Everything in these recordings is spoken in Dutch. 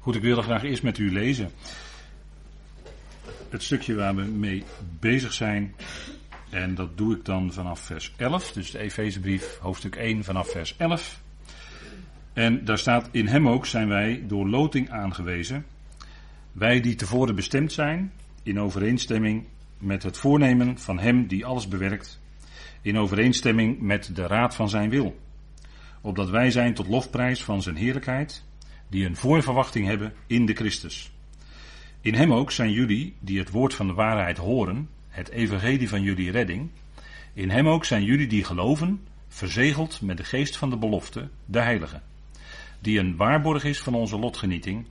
Goed, ik wilde graag eerst met u lezen. Het stukje waar we mee bezig zijn. En dat doe ik dan vanaf vers 11. Dus de Efezebrief, hoofdstuk 1, vanaf vers 11. En daar staat: In hem ook zijn wij door loting aangewezen. Wij die tevoren bestemd zijn, in overeenstemming met het voornemen van hem die alles bewerkt. In overeenstemming met de raad van zijn wil. Opdat wij zijn tot lofprijs van zijn heerlijkheid die een voorverwachting hebben in de Christus. In hem ook zijn jullie, die het woord van de waarheid horen, het evangelie van jullie redding. In hem ook zijn jullie die geloven, verzegeld met de geest van de belofte, de heilige. Die een waarborg is van onze lotgenieting,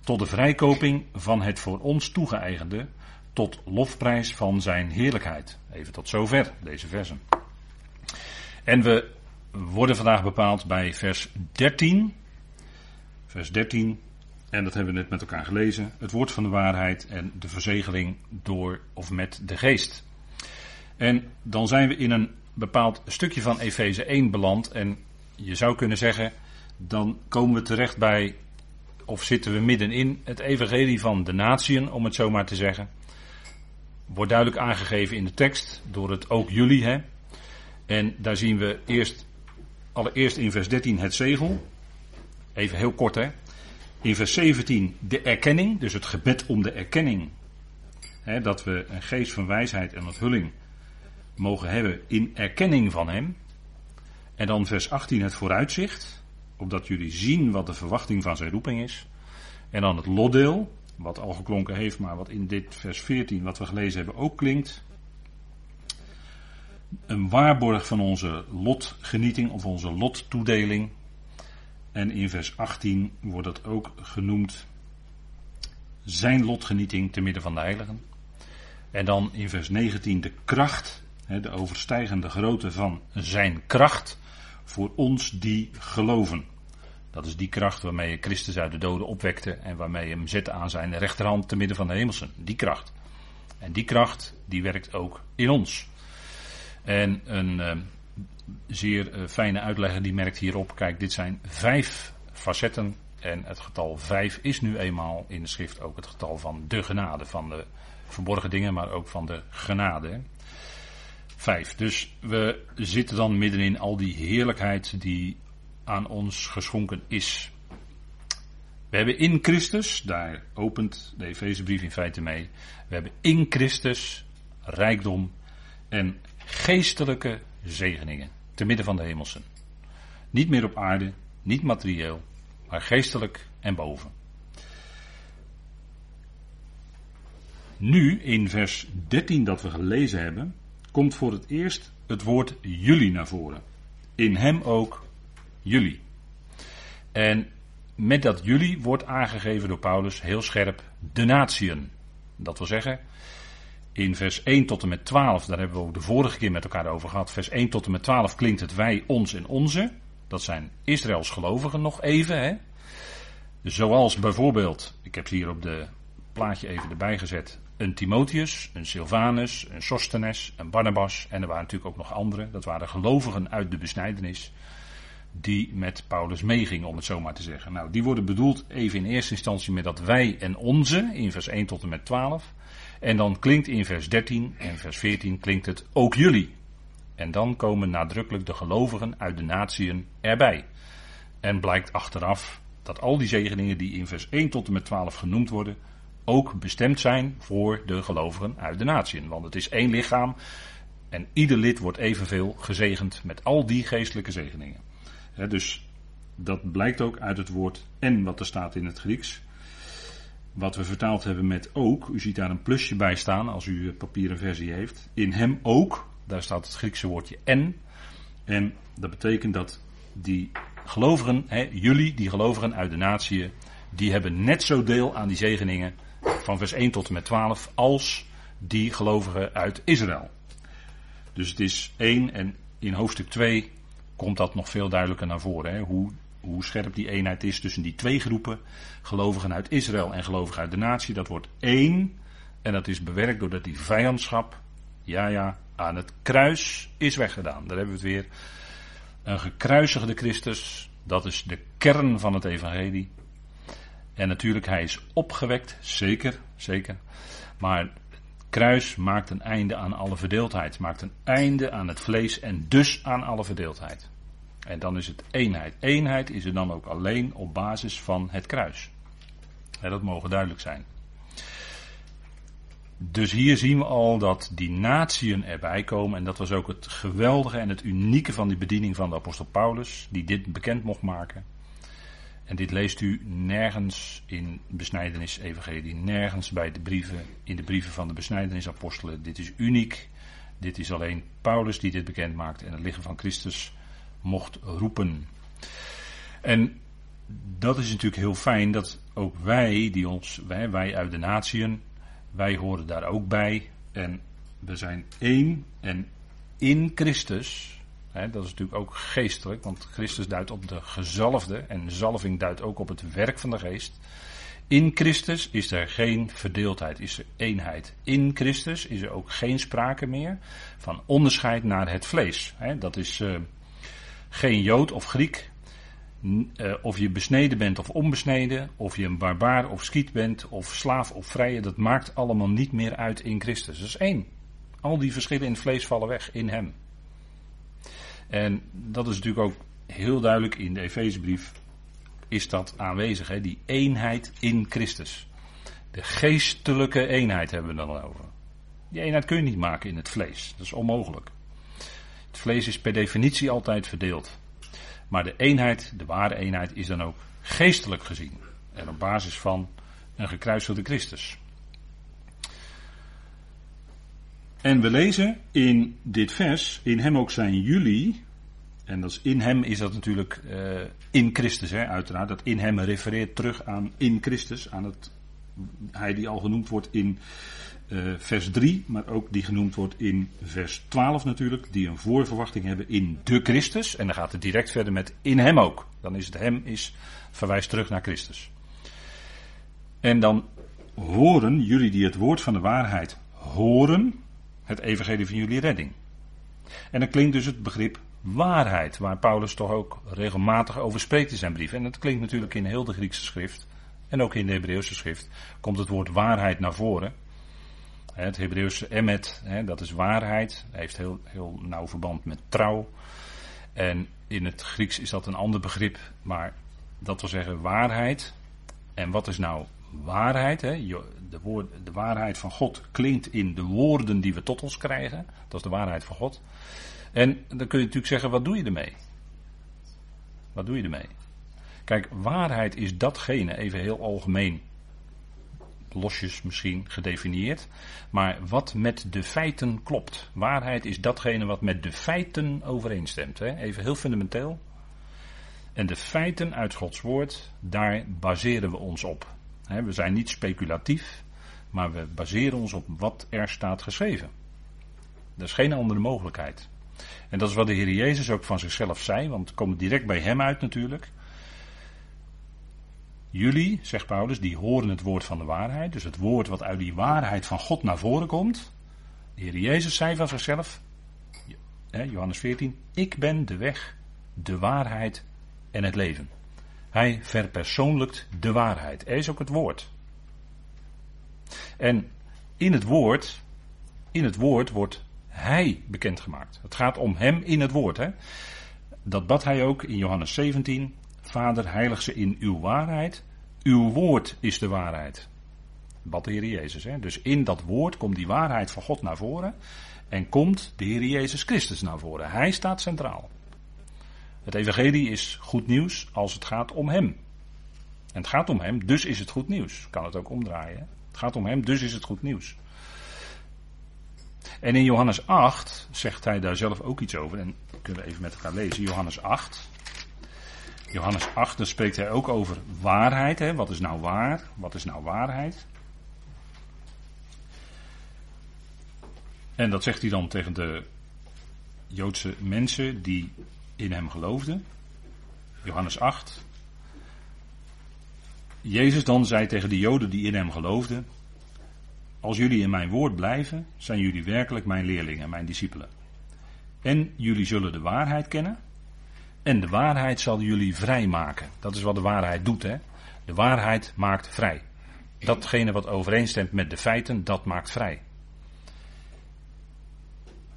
tot de vrijkoping van het voor ons toegeëigende, tot lofprijs van zijn heerlijkheid. Even tot zover, deze versen. En we worden vandaag bepaald bij vers 13 vers 13. En dat hebben we net met elkaar gelezen. Het woord van de waarheid en de verzegeling door of met de geest. En dan zijn we in een bepaald stukje van Efeze 1 beland. En je zou kunnen zeggen, dan komen we terecht bij, of zitten we middenin, het evangelie van de natieën, om het zo maar te zeggen. Wordt duidelijk aangegeven in de tekst door het ook jullie. Hè? En daar zien we eerst, allereerst in vers 13 het zegel. Even heel kort hè. In vers 17 de erkenning, dus het gebed om de erkenning. Hè, dat we een geest van wijsheid en onthulling mogen hebben in erkenning van Hem. En dan vers 18 het vooruitzicht, opdat jullie zien wat de verwachting van zijn roeping is. En dan het lotdeel, wat al geklonken heeft, maar wat in dit vers 14, wat we gelezen hebben, ook klinkt. Een waarborg van onze lotgenieting of onze lottoedeling. En in vers 18 wordt het ook genoemd zijn lotgenieting te midden van de heiligen. En dan in vers 19 de kracht, de overstijgende grootte van zijn kracht voor ons die geloven. Dat is die kracht waarmee je Christus uit de doden opwekte en waarmee hem zette aan zijn rechterhand te midden van de hemelsen. Die kracht. En die kracht die werkt ook in ons. En een eh, zeer uh, fijne uitlegger die merkt hierop, kijk dit zijn vijf facetten en het getal vijf is nu eenmaal in de schrift ook het getal van de genade, van de verborgen dingen, maar ook van de genade. Vijf. Dus we zitten dan middenin al die heerlijkheid die aan ons geschonken is. We hebben in Christus, daar opent de Efezebrief in feite mee, we hebben in Christus rijkdom en geestelijke zegeningen te midden van de hemelsen. Niet meer op aarde, niet materieel, maar geestelijk en boven. Nu, in vers 13 dat we gelezen hebben, komt voor het eerst het woord jullie naar voren. In hem ook jullie. En met dat jullie wordt aangegeven door Paulus heel scherp de natieën. Dat wil zeggen, in vers 1 tot en met 12, daar hebben we ook de vorige keer met elkaar over gehad. Vers 1 tot en met 12 klinkt het wij, ons en onze. Dat zijn Israëls gelovigen nog even. Hè? Zoals bijvoorbeeld, ik heb ze hier op de plaatje even erbij gezet. Een Timotheus, een Silvanus, een Sostenes, een Barnabas. En er waren natuurlijk ook nog andere. Dat waren gelovigen uit de besnijdenis. Die met Paulus meegingen, om het zo maar te zeggen. Nou, die worden bedoeld even in eerste instantie met dat wij en onze, in vers 1 tot en met 12. En dan klinkt in vers 13 en vers 14 klinkt het ook jullie. En dan komen nadrukkelijk de gelovigen uit de natieën erbij. En blijkt achteraf dat al die zegeningen die in vers 1 tot en met 12 genoemd worden, ook bestemd zijn voor de gelovigen uit de natieën. Want het is één lichaam en ieder lid wordt evenveel gezegend met al die geestelijke zegeningen. dus dat blijkt ook uit het woord en wat er staat in het Grieks wat we vertaald hebben met ook. U ziet daar een plusje bij staan als u papieren versie heeft. In hem ook, daar staat het Griekse woordje en. En dat betekent dat die gelovigen, hè, jullie, die gelovigen uit de natie, die hebben net zo deel aan die zegeningen van vers 1 tot en met 12 als die gelovigen uit Israël. Dus het is één en in hoofdstuk 2 komt dat nog veel duidelijker naar voren. Hè, hoe hoe scherp die eenheid is tussen die twee groepen, gelovigen uit Israël en gelovigen uit de natie, dat wordt één. En dat is bewerkt doordat die vijandschap, ja ja, aan het kruis is weggedaan. Daar hebben we het weer. Een gekruisigde Christus, dat is de kern van het evangelie. En natuurlijk, hij is opgewekt, zeker, zeker. Maar kruis maakt een einde aan alle verdeeldheid. Maakt een einde aan het vlees en dus aan alle verdeeldheid. En dan is het eenheid. Eenheid is er dan ook alleen op basis van het kruis. Dat mogen duidelijk zijn. Dus hier zien we al dat die natieën erbij komen. En dat was ook het geweldige en het unieke van die bediening van de apostel Paulus, die dit bekend mocht maken. En dit leest u nergens in besnijdenis evangelie, nergens bij de brieven, in de brieven van de besnijdenisapostelen. Dit is uniek. Dit is alleen Paulus die dit bekend maakt en het lichaam van Christus mocht roepen. En dat is natuurlijk heel fijn dat ook wij, die ons, wij, wij uit de natieën, wij horen daar ook bij. En we zijn één en in Christus. Hè, dat is natuurlijk ook geestelijk, want Christus duidt op de gezalfde en zalving duidt ook op het werk van de geest. In Christus is er geen verdeeldheid, is er eenheid. In Christus is er ook geen sprake meer van onderscheid naar het vlees. Hè, dat is uh, geen Jood of Griek, uh, of je besneden bent of onbesneden, of je een barbaar of skiet bent, of slaaf of vrije, dat maakt allemaal niet meer uit in Christus. Dat is één. Al die verschillen in het vlees vallen weg in Hem. En dat is natuurlijk ook heel duidelijk in de Efezebrief is dat aanwezig, hè? die eenheid in Christus. De geestelijke eenheid hebben we dan over. Die eenheid kun je niet maken in het vlees. Dat is onmogelijk. Vlees is per definitie altijd verdeeld. Maar de eenheid, de ware eenheid, is dan ook geestelijk gezien. En op basis van een gekruiselde Christus. En we lezen in dit vers, in hem ook zijn jullie, en dat is in hem is dat natuurlijk uh, in Christus, hè, uiteraard. Dat in hem refereert terug aan in Christus, aan het, hij die al genoemd wordt in uh, vers 3, maar ook die genoemd wordt in vers 12 natuurlijk, die een voorverwachting hebben in de Christus. En dan gaat het direct verder met in hem ook. Dan is het hem, is, verwijst terug naar Christus. En dan horen jullie die het woord van de waarheid horen, het evangelie van jullie redding. En dan klinkt dus het begrip waarheid, waar Paulus toch ook regelmatig over spreekt in zijn brief. En dat klinkt natuurlijk in heel de Griekse schrift en ook in de Hebreeuwse schrift komt het woord waarheid naar voren. Het Hebreeuwse emet, dat is waarheid, heeft heel, heel nauw verband met trouw. En in het Grieks is dat een ander begrip, maar dat wil zeggen waarheid. En wat is nou waarheid? De, woord, de waarheid van God klinkt in de woorden die we tot ons krijgen. Dat is de waarheid van God. En dan kun je natuurlijk zeggen, wat doe je ermee? Wat doe je ermee? Kijk, waarheid is datgene, even heel algemeen, losjes misschien gedefinieerd, maar wat met de feiten klopt. Waarheid is datgene wat met de feiten overeenstemt. Hè? Even heel fundamenteel. En de feiten uit Gods woord, daar baseren we ons op. We zijn niet speculatief, maar we baseren ons op wat er staat geschreven. Er is geen andere mogelijkheid. En dat is wat de Heer Jezus ook van zichzelf zei, want het komt direct bij hem uit natuurlijk. Jullie, zegt Paulus, die horen het woord van de waarheid, dus het woord wat uit die waarheid van God naar voren komt. De Heer Jezus zei van zichzelf, Johannes 14, ik ben de weg, de waarheid en het leven. Hij verpersoonlijkt de waarheid. Hij is ook het woord. En in het woord, in het woord wordt hij bekendgemaakt. Het gaat om hem in het woord. Hè? Dat bad hij ook in Johannes 17. Vader, heilig ze in uw waarheid. Uw woord is de waarheid. Bad de Heer Jezus. Hè? Dus in dat woord komt die waarheid van God naar voren. En komt de Heer Jezus Christus naar voren. Hij staat centraal. Het evangelie is goed nieuws als het gaat om hem. En het gaat om hem, dus is het goed nieuws. Kan het ook omdraaien. Het gaat om hem, dus is het goed nieuws. En in Johannes 8 zegt hij daar zelf ook iets over. En kunnen we even met elkaar lezen. Johannes 8. Johannes 8, dan spreekt hij ook over waarheid. Hè? Wat is nou waar? Wat is nou waarheid? En dat zegt hij dan tegen de Joodse mensen die in hem geloofden. Johannes 8. Jezus dan zei tegen de Joden die in hem geloofden: als jullie in mijn woord blijven, zijn jullie werkelijk mijn leerlingen, mijn discipelen. En jullie zullen de waarheid kennen. En de waarheid zal jullie vrijmaken. Dat is wat de waarheid doet, hè. De waarheid maakt vrij. Datgene wat overeenstemt met de feiten, dat maakt vrij.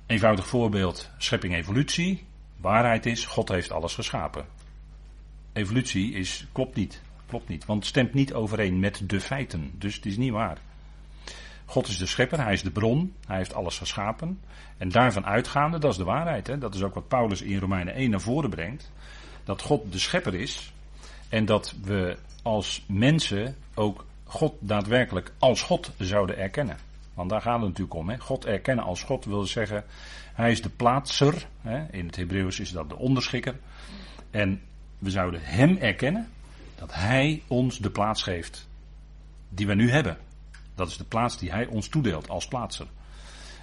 Eenvoudig voorbeeld, schepping-evolutie. Waarheid is, God heeft alles geschapen. Evolutie is, klopt niet. Klopt niet, want het stemt niet overeen met de feiten. Dus het is niet waar. God is de schepper, hij is de bron, hij heeft alles geschapen. En daarvan uitgaande, dat is de waarheid. Hè? Dat is ook wat Paulus in Romeinen 1 naar voren brengt. Dat God de schepper is. En dat we als mensen ook God daadwerkelijk als God zouden erkennen. Want daar gaat het natuurlijk om. Hè? God erkennen als God wil zeggen, hij is de plaatser. Hè? In het Hebreeuws is dat de onderschikker. En we zouden hem erkennen dat hij ons de plaats geeft die we nu hebben. Dat is de plaats die hij ons toedeelt als plaatser.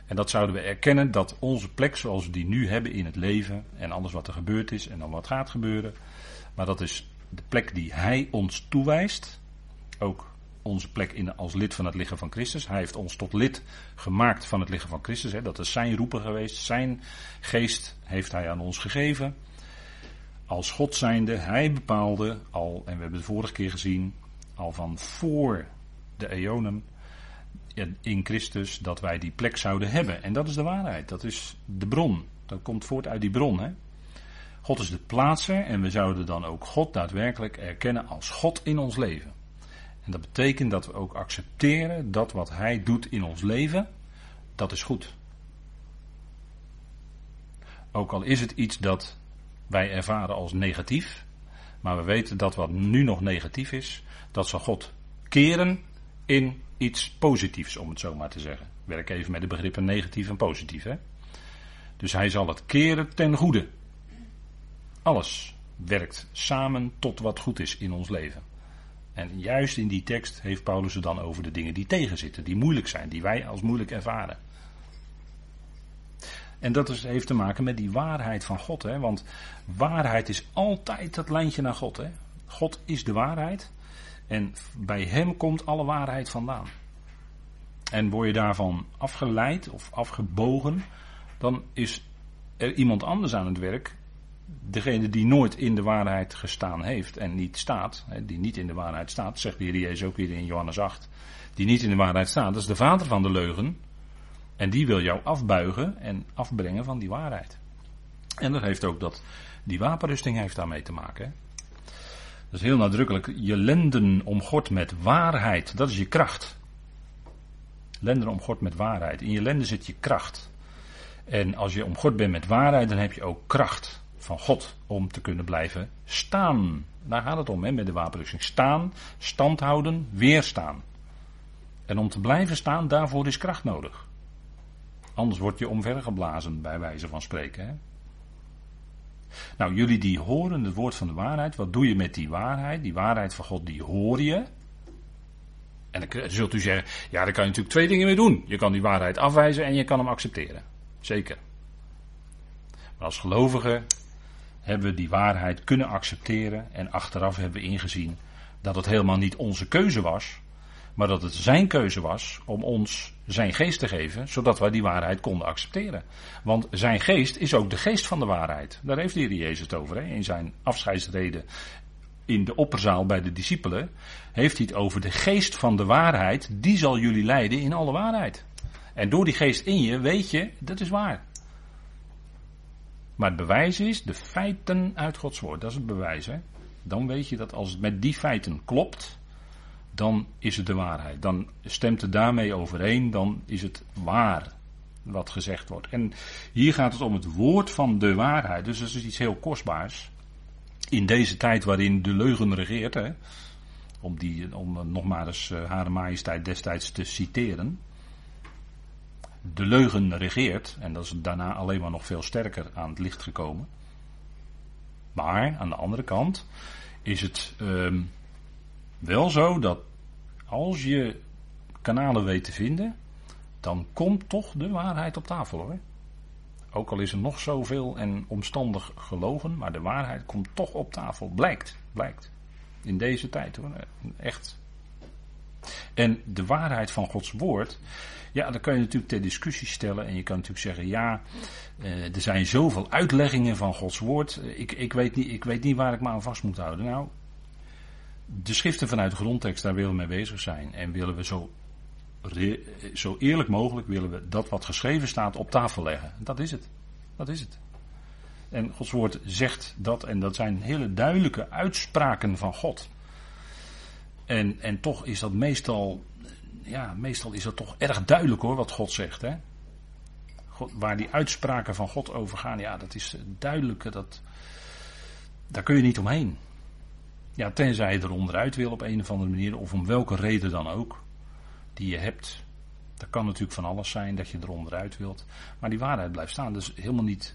En dat zouden we erkennen dat onze plek zoals we die nu hebben in het leven en alles wat er gebeurd is en dan wat gaat gebeuren. Maar dat is de plek die hij ons toewijst. Ook onze plek in, als lid van het lichaam van Christus. Hij heeft ons tot lid gemaakt van het lichaam van Christus. Hè. Dat is zijn roepen geweest. Zijn geest heeft hij aan ons gegeven. Als God zijnde, hij bepaalde al, en we hebben de vorige keer gezien, al van voor de eonen in Christus dat wij die plek zouden hebben. En dat is de waarheid. Dat is de bron. Dat komt voort uit die bron. Hè? God is de plaatser en we zouden dan ook God daadwerkelijk erkennen als God in ons leven. En dat betekent dat we ook accepteren dat wat Hij doet in ons leven, dat is goed. Ook al is het iets dat wij ervaren als negatief, maar we weten dat wat nu nog negatief is, dat zal God keren in iets positiefs, om het zo maar te zeggen. Werk even met de begrippen negatief en positief. Hè? Dus hij zal het keren ten goede. Alles werkt samen tot wat goed is in ons leven. En juist in die tekst heeft Paulus het dan over de dingen die tegenzitten, die moeilijk zijn, die wij als moeilijk ervaren. En dat is, heeft te maken met die waarheid van God. Hè? Want waarheid is altijd dat lijntje naar God. Hè? God is de waarheid. En bij hem komt alle waarheid vandaan. En word je daarvan afgeleid of afgebogen, dan is er iemand anders aan het werk. Degene die nooit in de waarheid gestaan heeft en niet staat, die niet in de waarheid staat, zegt de Jezus ook weer in Johannes 8, die niet in de waarheid staat, dat is de vader van de leugen. En die wil jou afbuigen en afbrengen van die waarheid. En dat heeft ook dat, die wapenrusting heeft daarmee te maken. Dat is heel nadrukkelijk. Je lenden omgord met waarheid. Dat is je kracht. Lenden omgord met waarheid. In je lenden zit je kracht. En als je omgord bent met waarheid, dan heb je ook kracht van God om te kunnen blijven staan. Daar gaat het om hè, met de wapenrusting. Staan, stand houden, weerstaan. En om te blijven staan, daarvoor is kracht nodig. Anders word je omvergeblazen, bij wijze van spreken. Hè. Nou, jullie die horen het woord van de waarheid, wat doe je met die waarheid? Die waarheid van God, die hoor je. En dan zult u zeggen, ja, daar kan je natuurlijk twee dingen mee doen. Je kan die waarheid afwijzen en je kan hem accepteren. Zeker. Maar als gelovigen hebben we die waarheid kunnen accepteren en achteraf hebben we ingezien dat het helemaal niet onze keuze was, maar dat het zijn keuze was om ons zijn geest te geven, zodat wij die waarheid konden accepteren. Want zijn geest is ook de geest van de waarheid. Daar heeft de Heer Jezus het over. Hè? In zijn afscheidsreden in de opperzaal bij de discipelen heeft hij het over de geest van de waarheid. Die zal jullie leiden in alle waarheid. En door die geest in je weet je, dat is waar. Maar het bewijs is de feiten uit Gods woord. Dat is het bewijs. Hè? Dan weet je dat als het met die feiten klopt, dan is het de waarheid. Dan stemt het daarmee overeen, dan is het waar wat gezegd wordt. En hier gaat het om het woord van de waarheid. Dus dat is iets heel kostbaars. In deze tijd waarin de leugen regeert, hè, om, die, om nog maar eens uh, Hare Majesteit destijds te citeren. De leugen regeert, en dat is daarna alleen maar nog veel sterker aan het licht gekomen. Maar aan de andere kant is het uh, wel zo dat als je kanalen weet te vinden, dan komt toch de waarheid op tafel hoor. Ook al is er nog zoveel en omstandig gelogen, maar de waarheid komt toch op tafel. Blijkt, blijkt. In deze tijd hoor, echt. En de waarheid van Gods woord, ja, dan kan je natuurlijk ter discussie stellen en je kan natuurlijk zeggen, ja, eh, er zijn zoveel uitleggingen van Gods woord, ik, ik, weet niet, ik weet niet waar ik me aan vast moet houden. Nou, de schriften vanuit de grondtekst, daar willen we mee bezig zijn. En willen we zo, zo eerlijk mogelijk, willen we dat wat geschreven staat op tafel leggen. Dat is het. Dat is het. En Gods woord zegt dat, en dat zijn hele duidelijke uitspraken van God. En, en toch is dat meestal, ja, meestal is dat toch erg duidelijk hoor, wat God zegt. Hè? God, waar die uitspraken van God over gaan, ja, dat is duidelijk, dat, daar kun je niet omheen. Ja, tenzij je er onderuit wil op een of andere manier, of om welke reden dan ook, die je hebt. Dat kan natuurlijk van alles zijn dat je er onderuit wilt. Maar die waarheid blijft staan. Dus helemaal niet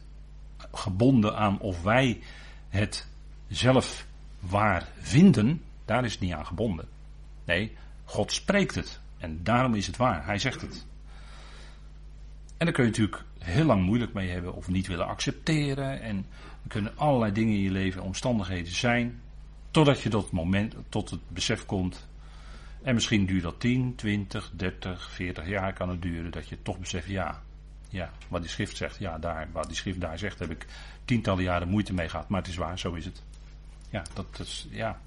gebonden aan of wij het zelf waar vinden. Daar is het niet aan gebonden. Nee, God spreekt het. En daarom is het waar. Hij zegt het. En daar kun je natuurlijk heel lang moeilijk mee hebben of niet willen accepteren. En er kunnen allerlei dingen in je leven, omstandigheden zijn. Totdat je tot het moment, tot het besef komt. En misschien duurt dat 10, 20, 30, 40 jaar kan het duren. Dat je toch beseft, ja, ja, wat die schrift zegt, ja, daar, wat die schrift daar zegt, heb ik tientallen jaren moeite mee gehad. Maar het is waar, zo is het. Ja, dat, is, ja.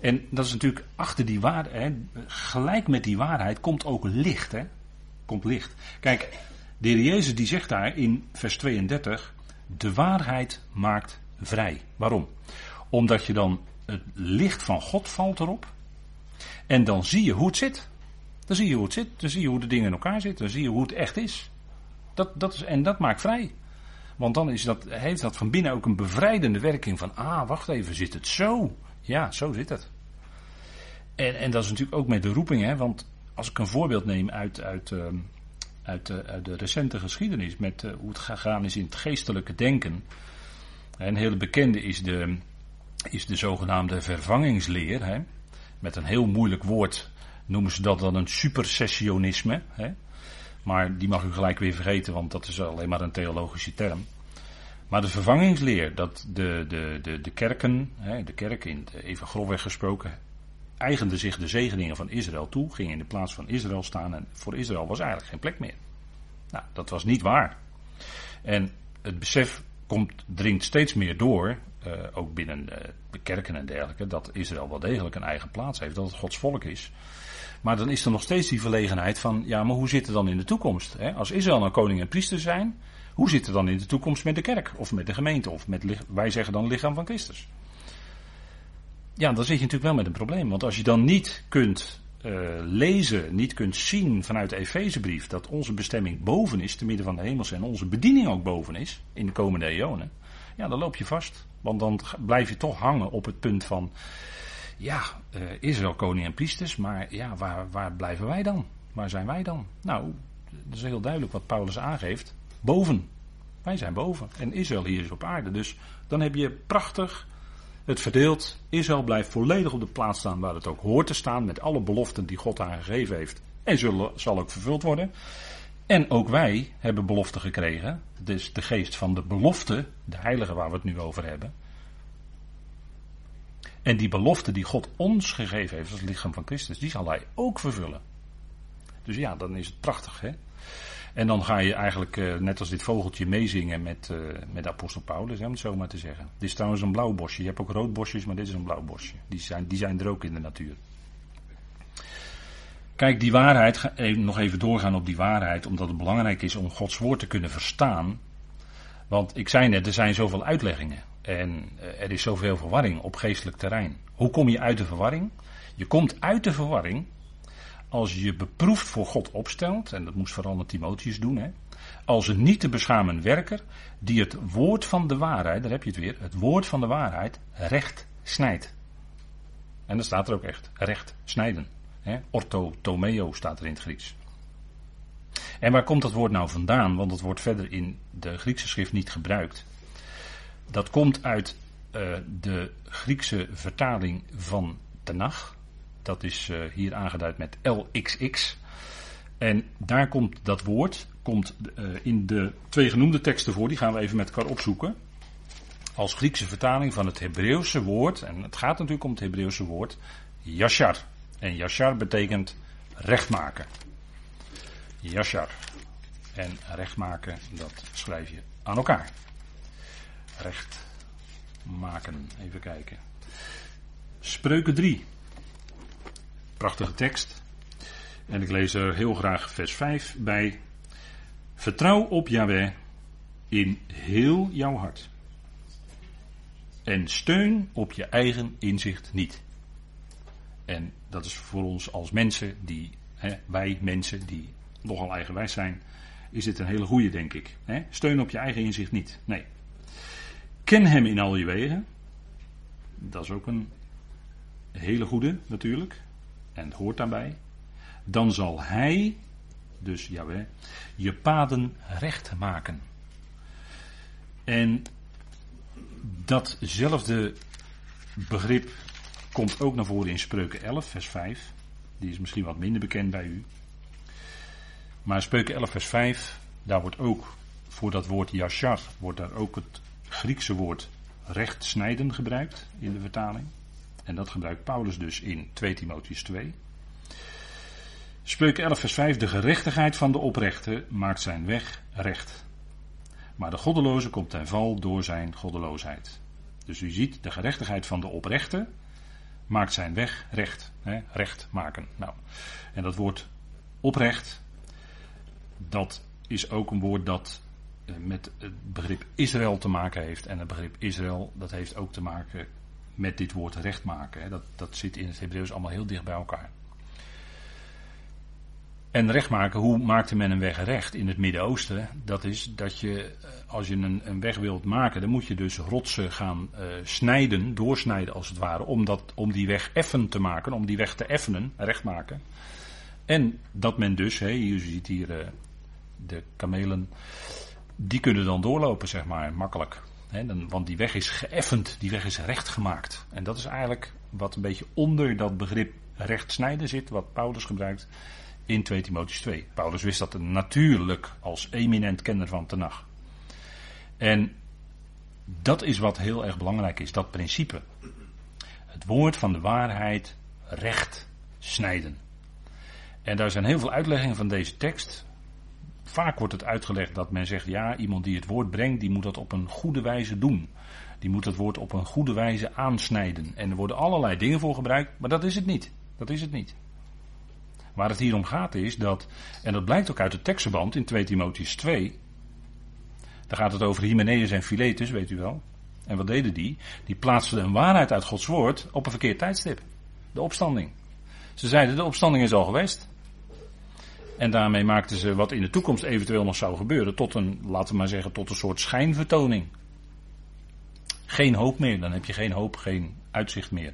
En dat is natuurlijk achter die waarheid, gelijk met die waarheid komt ook licht, hè. Komt licht. Kijk, de heer Jezus die zegt daar in vers 32, de waarheid maakt vrij. Waarom? Omdat je dan het licht van God valt erop. En dan zie je hoe het zit. Dan zie je hoe het zit. Dan zie je hoe de dingen in elkaar zitten. Dan zie je hoe het echt is. Dat, dat is en dat maakt vrij. Want dan is dat, heeft dat van binnen ook een bevrijdende werking van, ah, wacht even, zit het zo? Ja, zo zit het. En, en dat is natuurlijk ook met de roeping, hè, want als ik een voorbeeld neem uit, uit, ehm, uit, de, recente geschiedenis, met uh, hoe het gegaan is in het geestelijke denken. Een hele bekende is de, is de zogenaamde vervangingsleer. Hè. Met een heel moeilijk woord noemen ze dat dan een supersessionisme. Hè. Maar die mag u gelijk weer vergeten, want dat is alleen maar een theologische term. Maar de vervangingsleer, dat de, de, de, de kerken, hè, de kerk in, even grofweg gesproken, eigende zich de zegeningen van Israël toe, ging in de plaats van Israël staan en voor Israël was eigenlijk geen plek meer. Nou, dat was niet waar. En het besef komt, dringt steeds meer door, uh, ook binnen de kerken en dergelijke, dat Israël wel degelijk een eigen plaats heeft, dat het Gods volk is. Maar dan is er nog steeds die verlegenheid van, ja, maar hoe zit het dan in de toekomst? Hè? Als Israël een koning en priester zijn, hoe zit het dan in de toekomst met de kerk? Of met de gemeente? Of met, wij zeggen dan lichaam van Christus. Ja, dan zit je natuurlijk wel met een probleem. Want als je dan niet kunt uh, lezen, niet kunt zien vanuit de Efezebrief dat onze bestemming boven is, te midden van de hemels en onze bediening ook boven is, in de komende eonen. Ja, dan loop je vast. Want dan blijf je toch hangen op het punt van, ja, uh, Israël koning en priesters, maar ja, waar, waar blijven wij dan? Waar zijn wij dan? Nou, dat is heel duidelijk wat Paulus aangeeft. Boven. Wij zijn boven. En Israël hier is op aarde. Dus dan heb je prachtig het verdeeld. Israël blijft volledig op de plaats staan waar het ook hoort te staan. Met alle beloften die God haar gegeven heeft. En zullen, zal ook vervuld worden. En ook wij hebben beloften gekregen. Dus de geest van de belofte, de heilige waar we het nu over hebben. En die belofte die God ons gegeven heeft als lichaam van Christus, die zal hij ook vervullen. Dus ja, dan is het prachtig, hè? En dan ga je eigenlijk, uh, net als dit vogeltje, meezingen met, uh, met apostel Paulus, om het zo maar te zeggen. Dit is trouwens een blauw bosje. Je hebt ook rood bosjes, maar dit is een blauw bosje. Die zijn, die zijn er ook in de natuur. Kijk, die waarheid, even, nog even doorgaan op die waarheid, omdat het belangrijk is om Gods woord te kunnen verstaan. Want ik zei net, er zijn zoveel uitleggingen. En uh, er is zoveel verwarring op geestelijk terrein. Hoe kom je uit de verwarring? Je komt uit de verwarring als je je beproefd voor God opstelt, en dat moest vooral met Timotheus doen, hè, als een niet te beschamen werker, die het woord van de waarheid, daar heb je het weer, het woord van de waarheid recht snijdt. En dan staat er ook echt, recht snijden. Hè, orthotomeo staat er in het Grieks. En waar komt dat woord nou vandaan? Want het wordt verder in de Griekse schrift niet gebruikt. Dat komt uit uh, de Griekse vertaling van Tenach. Dat is uh, hier aangeduid met LXX. En daar komt dat woord komt, uh, in de twee genoemde teksten voor. Die gaan we even met elkaar opzoeken. Als Griekse vertaling van het Hebreeuwse woord. En het gaat natuurlijk om het Hebreeuwse woord. Yashar. En Yashar betekent rechtmaken. Yashar. En rechtmaken, dat schrijf je aan elkaar. Recht maken. Even kijken. Spreuken 3. Prachtige tekst. En ik lees er heel graag vers 5 bij. Vertrouw op Yahweh in heel jouw hart. En steun op je eigen inzicht niet. En dat is voor ons als mensen die, hè, wij mensen die nogal eigenwijs zijn, is dit een hele goede, denk ik. Hè? Steun op je eigen inzicht niet. Nee. Ken hem in al je wegen. Dat is ook een hele goede natuurlijk. En het hoort daarbij. Dan zal hij, dus Jaweh, je paden recht maken. En datzelfde begrip komt ook naar voren in Spreuken 11, vers 5. Die is misschien wat minder bekend bij u. Maar Spreuken 11, vers 5, daar wordt ook voor dat woord yashar, wordt daar ook het Griekse woord recht snijden gebruikt in de vertaling. En dat gebruikt Paulus dus in 2 Timotheus 2. Spreuken 11 vers 5. De gerechtigheid van de oprechte maakt zijn weg recht. Maar de goddeloze komt ten val door zijn goddeloosheid. Dus u ziet, de gerechtigheid van de oprechte maakt zijn weg recht. Hè, recht maken. Nou, en dat woord oprecht, dat is ook een woord dat eh, met het begrip Israël te maken heeft. En het begrip Israël, dat heeft ook te maken met dit woord recht maken. Dat, dat zit in het Hebreeuws allemaal heel dicht bij elkaar. En recht maken, hoe maakte men een weg recht in het Midden-Oosten? Dat is dat je, eh, als je een, een, weg wilt maken, dan moet je dus rotsen gaan uh, snijden, doorsnijden als het ware, om, dat, om die weg effen te maken, om die weg te effenen, recht maken. En dat men dus, hè, je ziet hier uh, de kamelen, die kunnen dan doorlopen, zeg maar, makkelijk. dan, want die weg is geëffend, die weg is recht gemaakt. En dat is eigenlijk wat een beetje onder dat begrip recht snijden zit, wat Paulus gebruikt in 2 Timotheus 2. Paulus wist dat natuurlijk als eminent kenner van Tenach. En dat is wat heel erg belangrijk is, dat principe. Het woord van de waarheid recht snijden. En daar zijn heel veel uitleggingen van deze tekst. Vaak wordt het uitgelegd dat men zegt, ja, iemand die het woord brengt, die moet dat op een goede wijze doen. Die moet het woord op een goede wijze aansnijden. En er worden allerlei dingen voor gebruikt, maar dat is het niet. Dat is het niet. Waar het hier om gaat is dat, en dat blijkt ook uit het tekstverband in 2 Timotheus 2. Daar gaat het over Hymenaeus en Philetus, weet u wel. En wat deden die? Die plaatsten een waarheid uit Gods woord op een verkeerd tijdstip. De opstanding. Ze zeiden de opstanding is al geweest. En daarmee maakten ze wat in de toekomst eventueel nog zou gebeuren tot een, laten we maar zeggen, tot een soort schijnvertoning. Geen hoop meer, dan heb je geen hoop, geen uitzicht meer.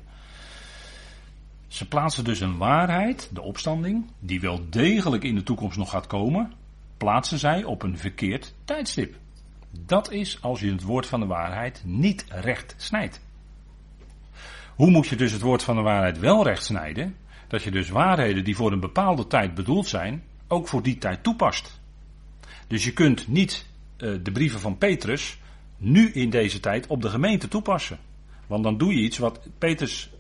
Ze plaatsen dus een waarheid, de opstanding, die wel degelijk in de toekomst nog gaat komen, plaatsen zij op een verkeerd tijdstip. Dat is als je het woord van de waarheid niet recht snijdt. Hoe moet je dus het woord van de waarheid wel recht snijden? Dat je dus waarheden die voor een bepaalde tijd bedoeld zijn, ook voor die tijd toepast. Dus je kunt niet uh, de brieven van Petrus nu in deze tijd op de gemeente toepassen. Want dan doe je iets wat Petrus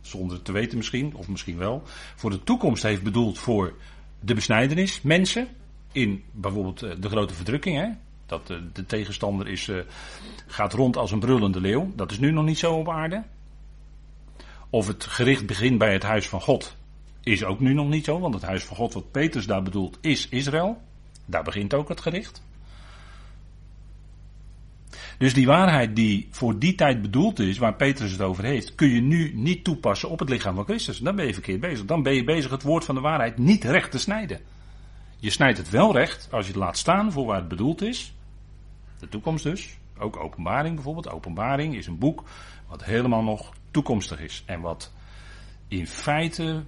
zonder te weten misschien, of misschien wel, voor de toekomst heeft bedoeld voor de besnijdenis, mensen, in bijvoorbeeld eh, de grote verdrukking, hè? dat de tegenstander is, uh, gaat rond als een brullende leeuw, dat is nu nog niet zo op aarde. Of het gericht begint bij het huis van God, is ook nu nog niet zo, want het huis van God wat Petrus daar bedoelt is Israël. Daar begint ook het gericht. Dus die waarheid die voor die tijd bedoeld is, waar Petrus het over heeft, kun je nu niet toepassen op het lichaam van Christus. Dan ben je verkeerd bezig. Dan ben je bezig het woord van de waarheid niet recht te snijden. Je snijdt het wel recht als je het laat staan voor waar het bedoeld is. De toekomst dus. Ook openbaring bijvoorbeeld. Openbaring is een boek wat helemaal nog toekomstig is. En wat in feite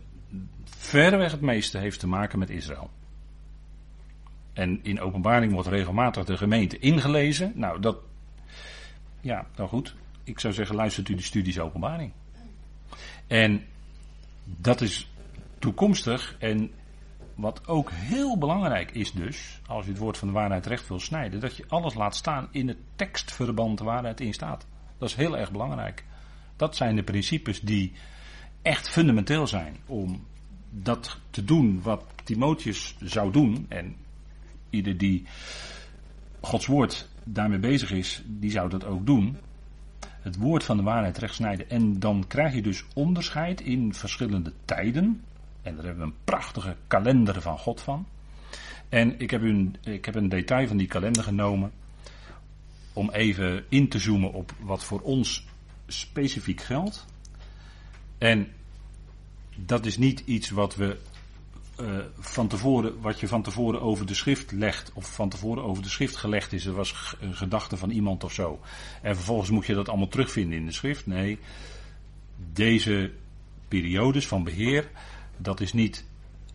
verreweg het meeste heeft te maken met Israël. En in openbaring wordt regelmatig de gemeente ingelezen. Nou, dat ja, nou goed. Ik zou zeggen, luistert u de studies openbaring. En dat is toekomstig. En wat ook heel belangrijk is dus, als je het woord van de waarheid recht wil snijden, dat je alles laat staan in het tekstverband waar het in staat. Dat is heel erg belangrijk. Dat zijn de principes die echt fundamenteel zijn om dat te doen wat Timotheus zou doen. En ieder die Gods woord daarmee bezig is, die zou dat ook doen. het woord van de waarheid recht snijden. En dan krijg je dus onderscheid in verschillende tijden. En daar hebben we een prachtige kalender van God van. En ik heb, een, ik heb een detail van die kalender genomen. Om even in te zoomen op wat voor ons specifiek geldt. En dat is niet iets wat we uh, van tevoren, wat je van tevoren over de schrift legt, of van tevoren over de schrift gelegd is. Er was een gedachte van iemand of zo. En vervolgens moet je dat allemaal terugvinden in de schrift. Nee, deze periodes van beheer, dat is niet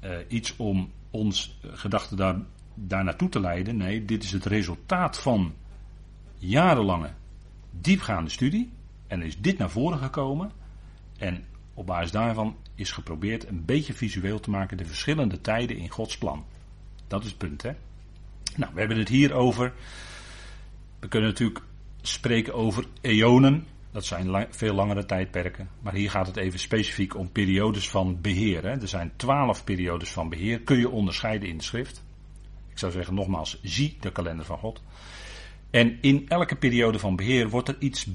uh, iets om ons gedachten daar, daar naartoe te leiden. Nee, dit is het resultaat van jarenlange diepgaande studie. En is dit naar voren gekomen. En op basis daarvan is geprobeerd een beetje visueel te maken de verschillende tijden in Gods plan. Dat is het punt, hè? Nou, we hebben het hier over. We kunnen natuurlijk spreken over eonen. Dat zijn veel langere tijdperken. Maar hier gaat het even specifiek om periodes van beheer. Hè? Er zijn twaalf periodes van beheer. Kun je onderscheiden in de schrift. Ik zou zeggen nogmaals, zie de kalender van God. En in elke periode van beheer wordt er iets,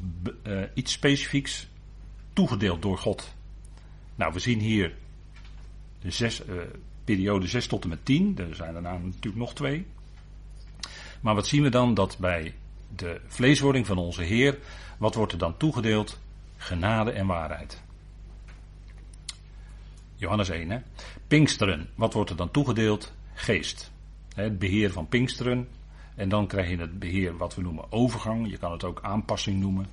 uh, iets specifieks toegedeeld door God. Nou, we zien hier de zes, uh, periode 6 tot en met 10. Er zijn daarna natuurlijk nog twee. Maar wat zien we dan? Dat bij de vleeswording van onze Heer, wat wordt er dan toegedeeld? Genade en waarheid. Johannes 1, hè? Pinksteren, wat wordt er dan toegedeeld? Geest. Het beheer van Pinksteren. En dan krijg je het beheer wat we noemen overgang. Je kan het ook aanpassing noemen.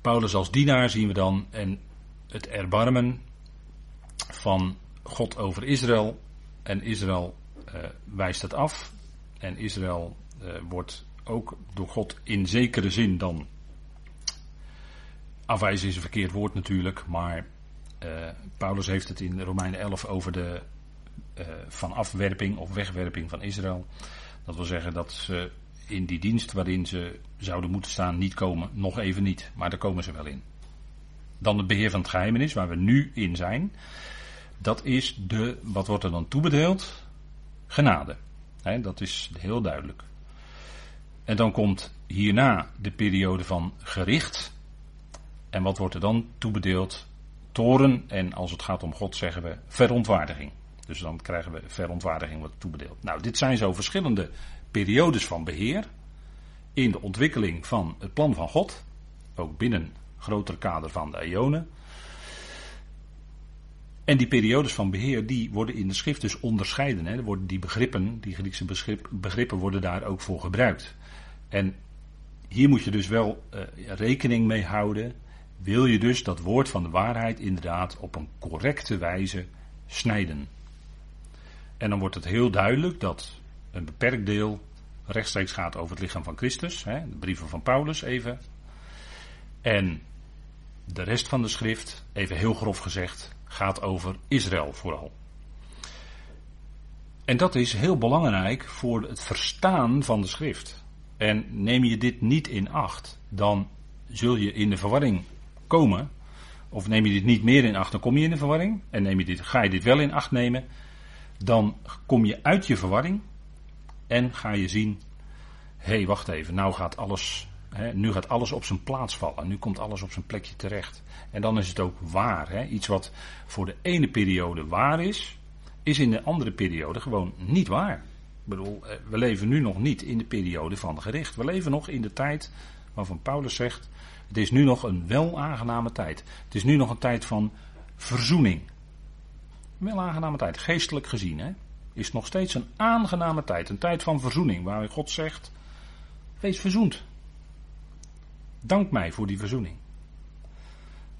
Paulus als dienaar zien we dan. En het erbarmen van God over Israël. En Israël uh, wijst het af. En Israël uh, wordt ook door God in zekere zin dan. Afwijzen is een verkeerd woord natuurlijk, maar uh, Paulus heeft het in Romeinen 11 over de van afwerping of wegwerping van Israël. Dat wil zeggen dat ze in die dienst waarin ze zouden moeten staan niet komen, nog even niet, maar daar komen ze wel in. Dan het beheer van het geheimenis, waar we nu in zijn. Dat is de, wat wordt er dan toebedeeld? Genade. dat is heel duidelijk. En dan komt hierna de periode van gericht. En wat wordt er dan toebedeeld? Toren. En als het gaat om God zeggen we verontwaardiging. Dus dan krijgen we verontwaardiging wat toebedeeld. Nou, dit zijn zo verschillende periodes van beheer. In de ontwikkeling van het plan van God. Ook binnen grotere kader van de Ionen. En die periodes van beheer, die worden in de schrift dus onderscheiden. Hè. Worden die begrippen, die Griekse begrippen, worden daar ook voor gebruikt. En hier moet je dus wel uh, rekening mee houden. Wil je dus dat woord van de waarheid inderdaad op een correcte wijze snijden. En dan wordt het heel duidelijk dat een beperkt deel rechtstreeks gaat over het lichaam van Christus. Hè, de brieven van Paulus even. En de rest van de schrift, even heel grof gezegd, gaat over Israël vooral. En dat is heel belangrijk voor het verstaan van de schrift. En neem je dit niet in acht, dan zul je in de verwarring komen. Of neem je dit niet meer in acht, dan kom je in de verwarring. En neem je dit, ga je dit wel in acht nemen, dan kom je uit je verwarring. En ga je zien, hé hey, wacht even, nou gaat alles nu gaat alles op zijn plaats vallen. Nu komt alles op zijn plekje terecht. En dan is het ook waar. Iets wat voor de ene periode waar is, is in de andere periode gewoon niet waar. Ik bedoel, eh, we leven nu nog niet in de periode van gericht. We leven nog in de tijd waarvan Paulus zegt: het is nu nog een wel aangename tijd. Het is nu nog een tijd van verzoening. Wel aangename tijd, geestelijk gezien, hè? Is nog steeds een aangename tijd. Een tijd van verzoening, waar God zegt: wees verzoend. Dank mij voor die verzoening.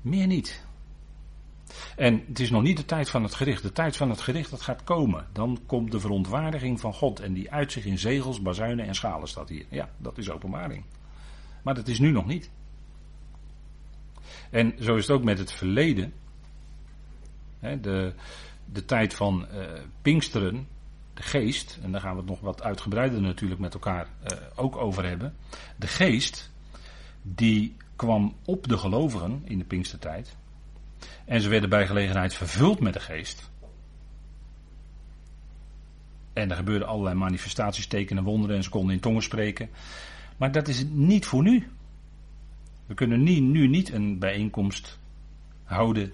Meer niet. En het is nog niet de tijd van het gericht. De tijd van het gericht dat gaat komen. Dan komt de verontwaardiging van God. En die uit zich in zegels, bazuinen en schalen staat hier. Ja, dat is openbaring. Maar dat is nu nog niet. En zo is het ook met het verleden. de, de tijd van uh, Pinksteren, de geest, en daar gaan we het nog wat uitgebreider natuurlijk met elkaar uh, ook over hebben. De geest, die kwam op de gelovigen in de Pinkstertijd. En ze werden bij gelegenheid vervuld met de geest. En er gebeurden allerlei manifestaties, tekenen, wonderen en ze konden in tongen spreken. Maar dat is niet voor nu. We kunnen nu, niet een bijeenkomst houden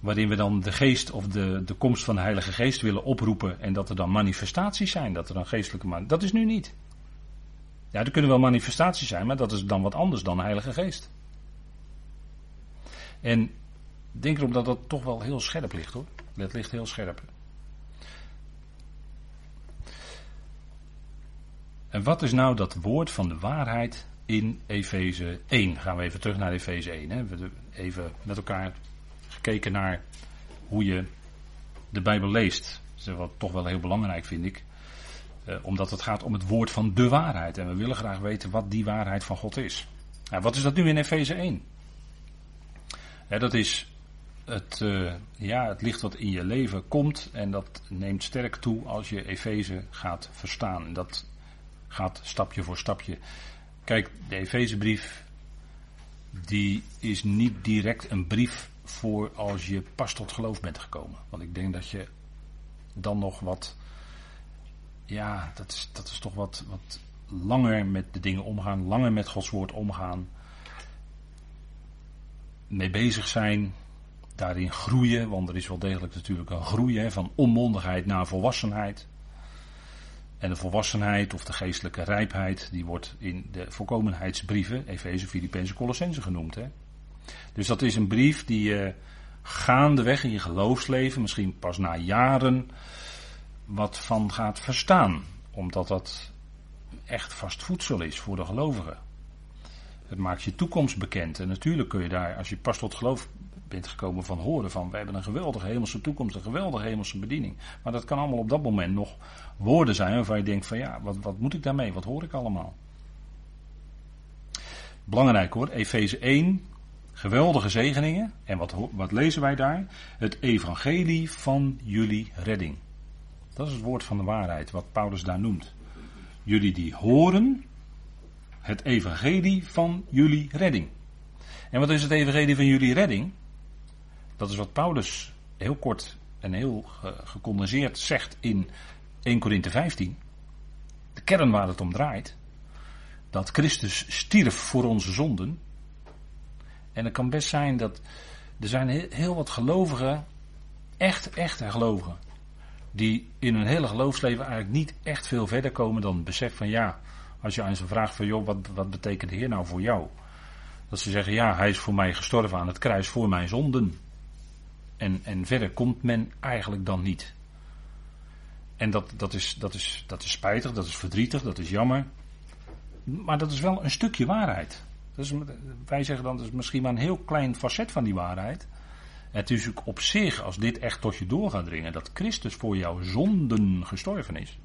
waarin we dan de geest of de, de komst van de Heilige Geest willen oproepen en dat er dan manifestaties zijn, dat er dan geestelijke man. Dat is nu niet. Ja, er kunnen wel manifestaties zijn, maar dat is dan wat anders dan Heilige Geest. En denk erom dat dat toch wel heel scherp ligt hoor. Dat ligt heel scherp. En wat is nou dat woord van de waarheid in Efeze 1? Gaan we even terug naar Efeze 1. Hè? We hebben even met elkaar gekeken naar hoe je de Bijbel leest. Dat is wat toch wel heel belangrijk vind ik. Eh, omdat het gaat om het woord van de waarheid. En we willen graag weten wat die waarheid van God is. Nou, wat is dat nu in Efeze 1? Ja, dat is het, uh, ja, het licht wat in je leven komt. En dat neemt sterk toe als je Efeze gaat verstaan. Dat gaat stapje voor stapje. Kijk, de Efezebrief, die is niet direct een brief voor als je pas tot geloof bent gekomen. Want ik denk dat je dan nog wat, ja, dat is, dat is toch wat, wat langer met de dingen omgaan, langer met Gods woord omgaan, mee bezig zijn, daarin groeien, want er is wel degelijk natuurlijk een groei van onmondigheid naar volwassenheid. En de volwassenheid of de geestelijke rijpheid, die wordt in de volkomenheidsbrieven, Efeze, Filippenzen, Colossense genoemd. Hè? Dus dat is een brief die je gaandeweg in je geloofsleven, misschien pas na jaren, wat van gaat verstaan. Omdat dat echt vast voedsel is voor de gelovigen. Het maakt je toekomst bekend. En natuurlijk kun je daar, als je pas tot geloof bent gekomen van horen van we hebben een geweldige hemelse toekomst, een geweldige hemelse bediening. Maar dat kan allemaal op dat moment nog woorden zijn waarvan je denkt van ja, wat, wat moet ik daarmee? Wat hoor ik allemaal? Belangrijk hoor, Efeze 1, geweldige zegeningen. En wat, wat lezen wij daar? Het evangelie van jullie redding. Dat is het woord van de waarheid, wat Paulus daar noemt. Jullie die horen het evangelie van jullie redding. En wat is het evangelie van jullie redding? Dat is wat Paulus heel kort en heel gecondenseerd zegt in 1 Korinthe 15. De kern waar het om draait. Dat Christus stierf voor onze zonden. En het kan best zijn dat er zijn heel wat gelovigen, echt, echte gelovigen, die in hun hele geloofsleven eigenlijk niet echt veel verder komen dan het besef van ja, als je aan ze vraagt van joh, wat, wat betekent de Heer nou voor jou? Dat ze zeggen ja, hij is voor mij gestorven aan het kruis voor mijn zonden. En, en verder komt men eigenlijk dan niet. En dat, dat, is, dat, is, dat is spijtig, dat is verdrietig, dat is jammer. Maar dat is wel een stukje waarheid. Wij zeggen dan, dat is misschien maar een heel klein facet van die waarheid. Het is ook op zich, als dit echt tot je door gaat dringen, dat Christus voor jouw zonden gestorven is.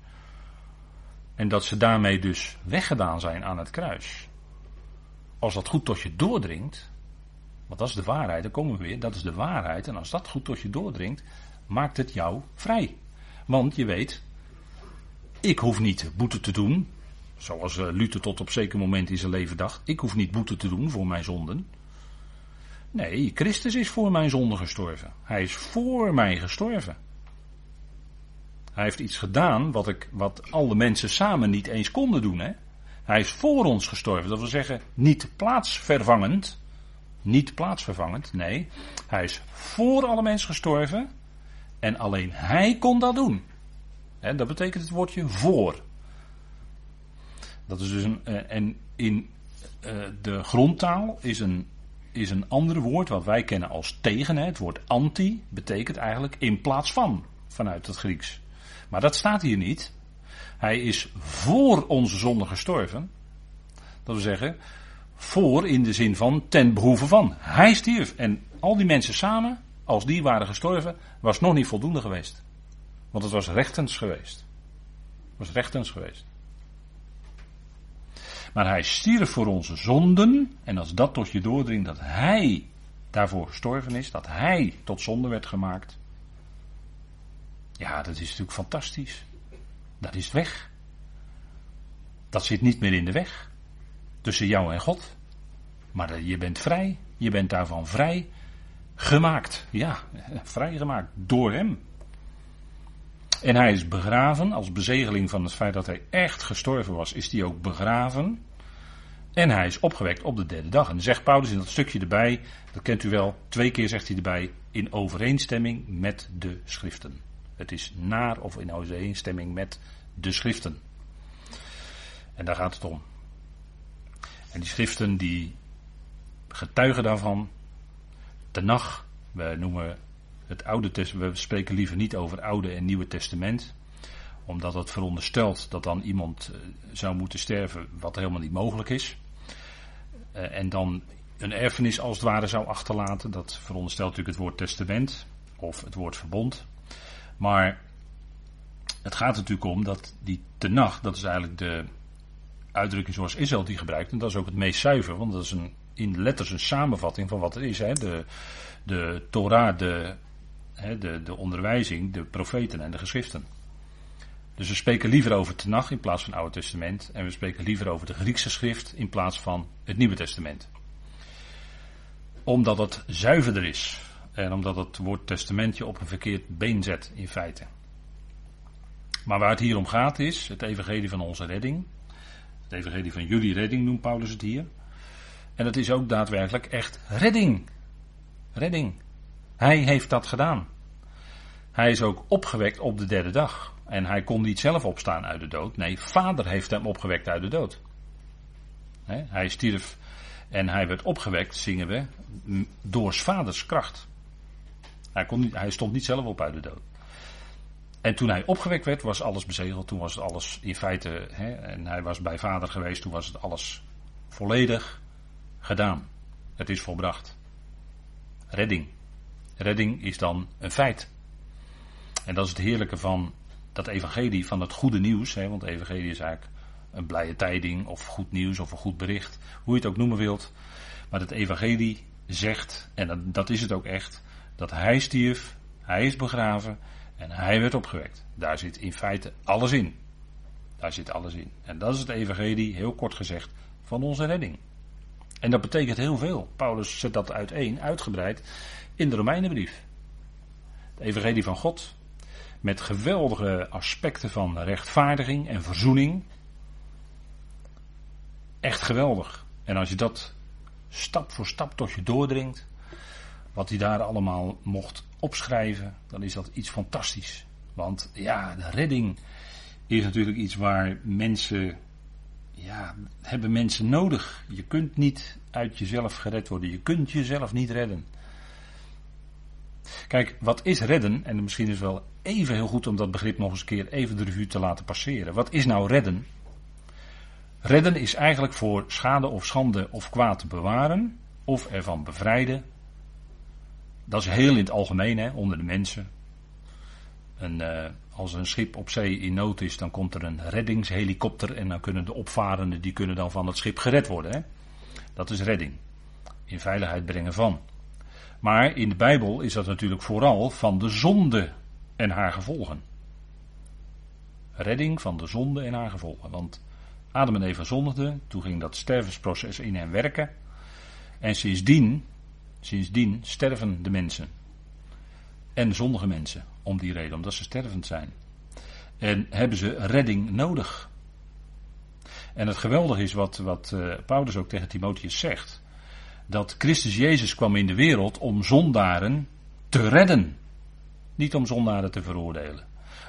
En dat ze daarmee dus weggedaan zijn aan het kruis. Als dat goed tot je doordringt, want dat is de waarheid, daar komen we weer, dat is de waarheid. En als dat goed tot je doordringt, maakt het jou vrij. Want je weet, ik hoef niet boete te doen, zoals eh, Luther tot op zeker moment in zijn leven dacht. Ik hoef niet boete te doen voor mijn zonden. Nee, Christus is voor mijn zonden gestorven. Hij is voor mij gestorven. Hij heeft iets gedaan wat, ik, wat alle mensen samen niet eens konden doen. Hè? Hij is voor ons gestorven. Dat wil zeggen, niet plaatsvervangend. Niet plaatsvervangend, nee. Hij is voor alle mensen gestorven. En alleen hij kon dat doen. En dat betekent het woordje voor. Dat is dus een. Eh, en in uh, de grondtaal is een, is een ander woord wat wij kennen als tegen. Het woord anti betekent eigenlijk in plaats van. Vanuit het Grieks. Maar dat staat hier niet. Hij is voor onze zonde gestorven. Dat wil zeggen, voor in de zin van ten behoeve van. Hij stierf. En al die mensen samen, als die waren gestorven, was nog niet voldoende geweest. Want het was rechtens geweest. Het was rechtens geweest. Maar hij stierf voor onze zonden. En als dat tot je doordringt dat hij daarvoor gestorven is, dat hij tot zonde werd gemaakt. Ja, dat is natuurlijk fantastisch. Dat is weg. Dat zit niet meer in de weg. Tussen jou en God. Maar je bent vrij. Je bent daarvan vrij gemaakt. Ja, vrij gemaakt. Door hem. En hij is begraven. Als bezegeling van het feit dat hij echt gestorven was, is hij ook begraven. En hij is opgewekt op de derde dag. En zegt Paulus in dat stukje erbij, dat kent u wel, twee keer zegt hij erbij, in overeenstemming met de schriften. Het is naar of in overeenstemming met de schriften. En daar gaat het om. En die schriften die getuigen daarvan. Tenach, we noemen het Oude Testament, we spreken liever niet over Oude en Nieuwe Testament. Omdat het veronderstelt dat dan iemand eh, zou moeten sterven wat helemaal niet mogelijk is. Eh, en dan een erfenis als het ware zou achterlaten. Dat veronderstelt natuurlijk het woord testament of het woord verbond. Maar het gaat natuurlijk om dat die tenach, dat is eigenlijk de uitdrukking zoals Israël die gebruikt. En dat is ook het meest zuiver, want dat is een, in letters een samenvatting van wat het is. Hè. De, de Torah, de, hè, de, de onderwijzing, de profeten en de geschriften. Dus we spreken liever over Tenach in plaats van het Oude Testament. En we spreken liever over de Griekse schrift in plaats van het Nieuwe Testament. Omdat het zuiverder is. En omdat het woord testamentje op een verkeerd been zet in feite. Maar waar het hier om gaat is het evangelie van onze redding. Het evangelie van jullie redding noemt Paulus het hier. En het is ook daadwerkelijk echt redding. Redding. Hij heeft dat gedaan. Hij is ook opgewekt op de derde dag. En hij kon niet zelf opstaan uit de dood. Nee, vader heeft hem opgewekt uit de dood. hij stierf en hij werd opgewekt, zingen we, door vaders kracht. Hij, kon niet, hij stond niet zelf op uit de dood. En toen hij opgewekt werd, was alles bezegeld. Toen was het alles in feite, en hij was bij vader geweest, toen was het alles volledig gedaan. Het is volbracht. Redding. Redding is dan een feit. En dat is het heerlijke van dat evangelie, van het goede nieuws. Hè, want evangelie is eigenlijk een blije tijding of goed nieuws of een goed bericht. Hoe je het ook noemen wilt. Maar het evangelie zegt, en dat, dat is het ook echt, dat hij stierf, hij is begraven en hij werd opgewekt. Daar zit in feite alles in. Daar zit alles in. En dat is het evangelie, heel kort gezegd, van onze redding. En dat betekent heel veel. Paulus zet dat uiteen, uitgebreid, in de Romeinenbrief. Het evangelie van God, met geweldige aspecten van rechtvaardiging en verzoening. Echt geweldig. En als je dat stap voor stap tot je doordringt, wat hij daar allemaal mocht opschrijven, dan is dat iets fantastisch. Want ja, de redding is natuurlijk iets waar mensen, ja, hebben mensen nodig. Je kunt niet uit jezelf gered worden. Je kunt jezelf niet redden. Kijk, wat is redden? En misschien is het wel even heel goed om dat begrip nog eens een keer even de revue te laten passeren. Wat is nou redden? Redden is eigenlijk voor schade of schande of kwaad te bewaren, of ervan bevrijden, dat is heel in het algemeen, hè, onder de mensen. En, uh, als een schip op zee in nood is, dan komt er een reddingshelikopter en dan kunnen de opvarenden, die kunnen dan van het schip gered worden. Hè. Dat is redding. In veiligheid brengen van. Maar in de Bijbel is dat natuurlijk vooral van de zonde en haar gevolgen. Redding van de zonde en haar gevolgen. Want Adam en Eva zondigden, toen ging dat stervensproces in hen werken. En sindsdien Sindsdien sterven de mensen. En zondige mensen om die reden, omdat ze stervend zijn. En hebben ze redding nodig. En het geweldige is wat, wat uh, Paulus ook tegen Timotheus zegt. Dat Christus Jezus kwam in de wereld om zondaren te redden. Niet om zondaren te veroordelen.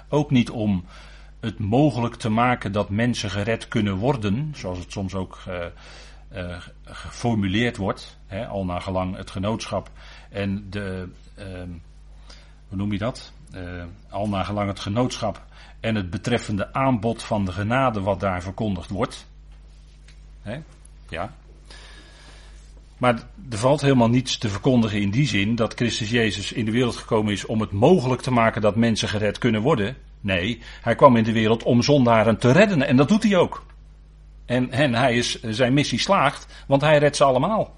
Ook niet om het mogelijk te maken dat mensen gered kunnen worden, zoals het soms ook uh, uh, geformuleerd wordt, hè, al naar gelang het genootschap en de, uh, hoe noem je dat? Uh, al naar gelang het genootschap en het betreffende aanbod van de genade wat daar verkondigd wordt. Hè? Ja. Maar er valt helemaal niets te verkondigen in die zin dat Christus Jezus in de wereld gekomen is om het mogelijk te maken dat mensen gered kunnen worden. Nee, hij kwam in de wereld om zondaren te redden en dat doet hij ook. En, en hij is, zijn missie slaagt, want hij redt ze allemaal.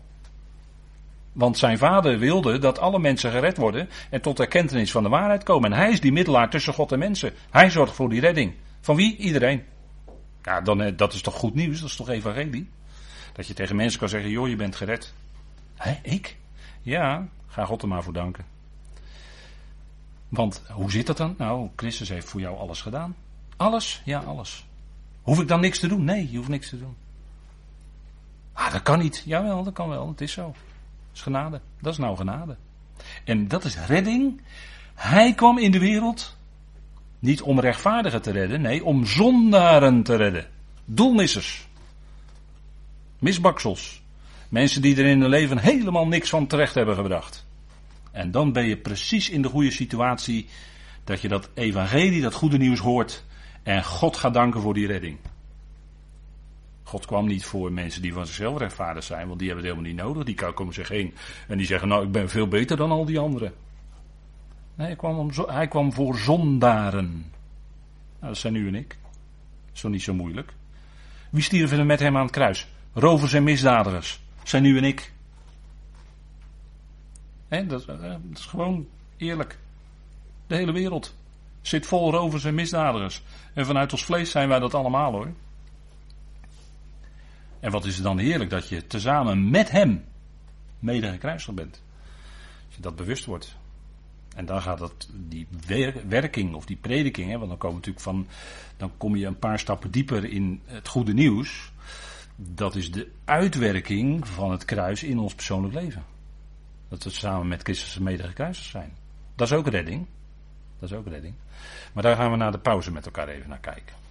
Want zijn vader wilde dat alle mensen gered worden en tot erkentenis van de waarheid komen. En hij is die middelaar tussen God en mensen. Hij zorgt voor die redding. Van wie? Iedereen. Ja, dan, eh, dat is toch goed nieuws? Dat is toch evangelie? Dat je tegen mensen kan zeggen, joh, je bent gered. Hé, ik? Ja, ga God er maar voor danken. Want hoe zit dat dan? Nou, Christus heeft voor jou alles gedaan. Alles? Ja, alles. Hoef ik dan niks te doen? Nee, je hoeft niks te doen. Ah, dat kan niet. Jawel, dat kan wel. Het is zo. Dat is genade. Dat is nou genade. En dat is redding. Hij kwam in de wereld niet om rechtvaardigen te redden, nee, om zondaren te redden. Doelmissers. Misbaksels. Mensen die er in hun leven helemaal niks van terecht hebben gebracht. En dan ben je precies in de goede situatie dat je dat evangelie, dat goede nieuws hoort en God gaat danken voor die redding. God kwam niet voor mensen die van zichzelf rechtvaardig zijn, want die hebben het helemaal niet nodig. Die komen zich heen en die zeggen, nou ik ben veel beter dan al die anderen. Nee, hij kwam, om, hij kwam voor zondaren. Nou, dat zijn u en ik. Toch niet zo moeilijk. Wie stierven er met hem aan het kruis? Rovers en misdadigers. Zijn u en ik. Dat, eh, dat is gewoon eerlijk. De hele wereld zit vol rovers en misdadigers. En vanuit ons vlees zijn wij dat allemaal hoor. En wat is het dan heerlijk dat je tezamen met hem mede gekruisigd bent. Als je dat bewust wordt. En dan gaat dat, die werking of die prediking, hè, want dan, komen natuurlijk van, dan kom je een paar stappen dieper in het goede nieuws. Dat is de uitwerking van het kruis in ons persoonlijk leven. Dat we samen met Christus mede gekruisigd zijn. Dat is ook redding. Dat is ook redding. Maar daar gaan we na de pauze met elkaar even naar kijken.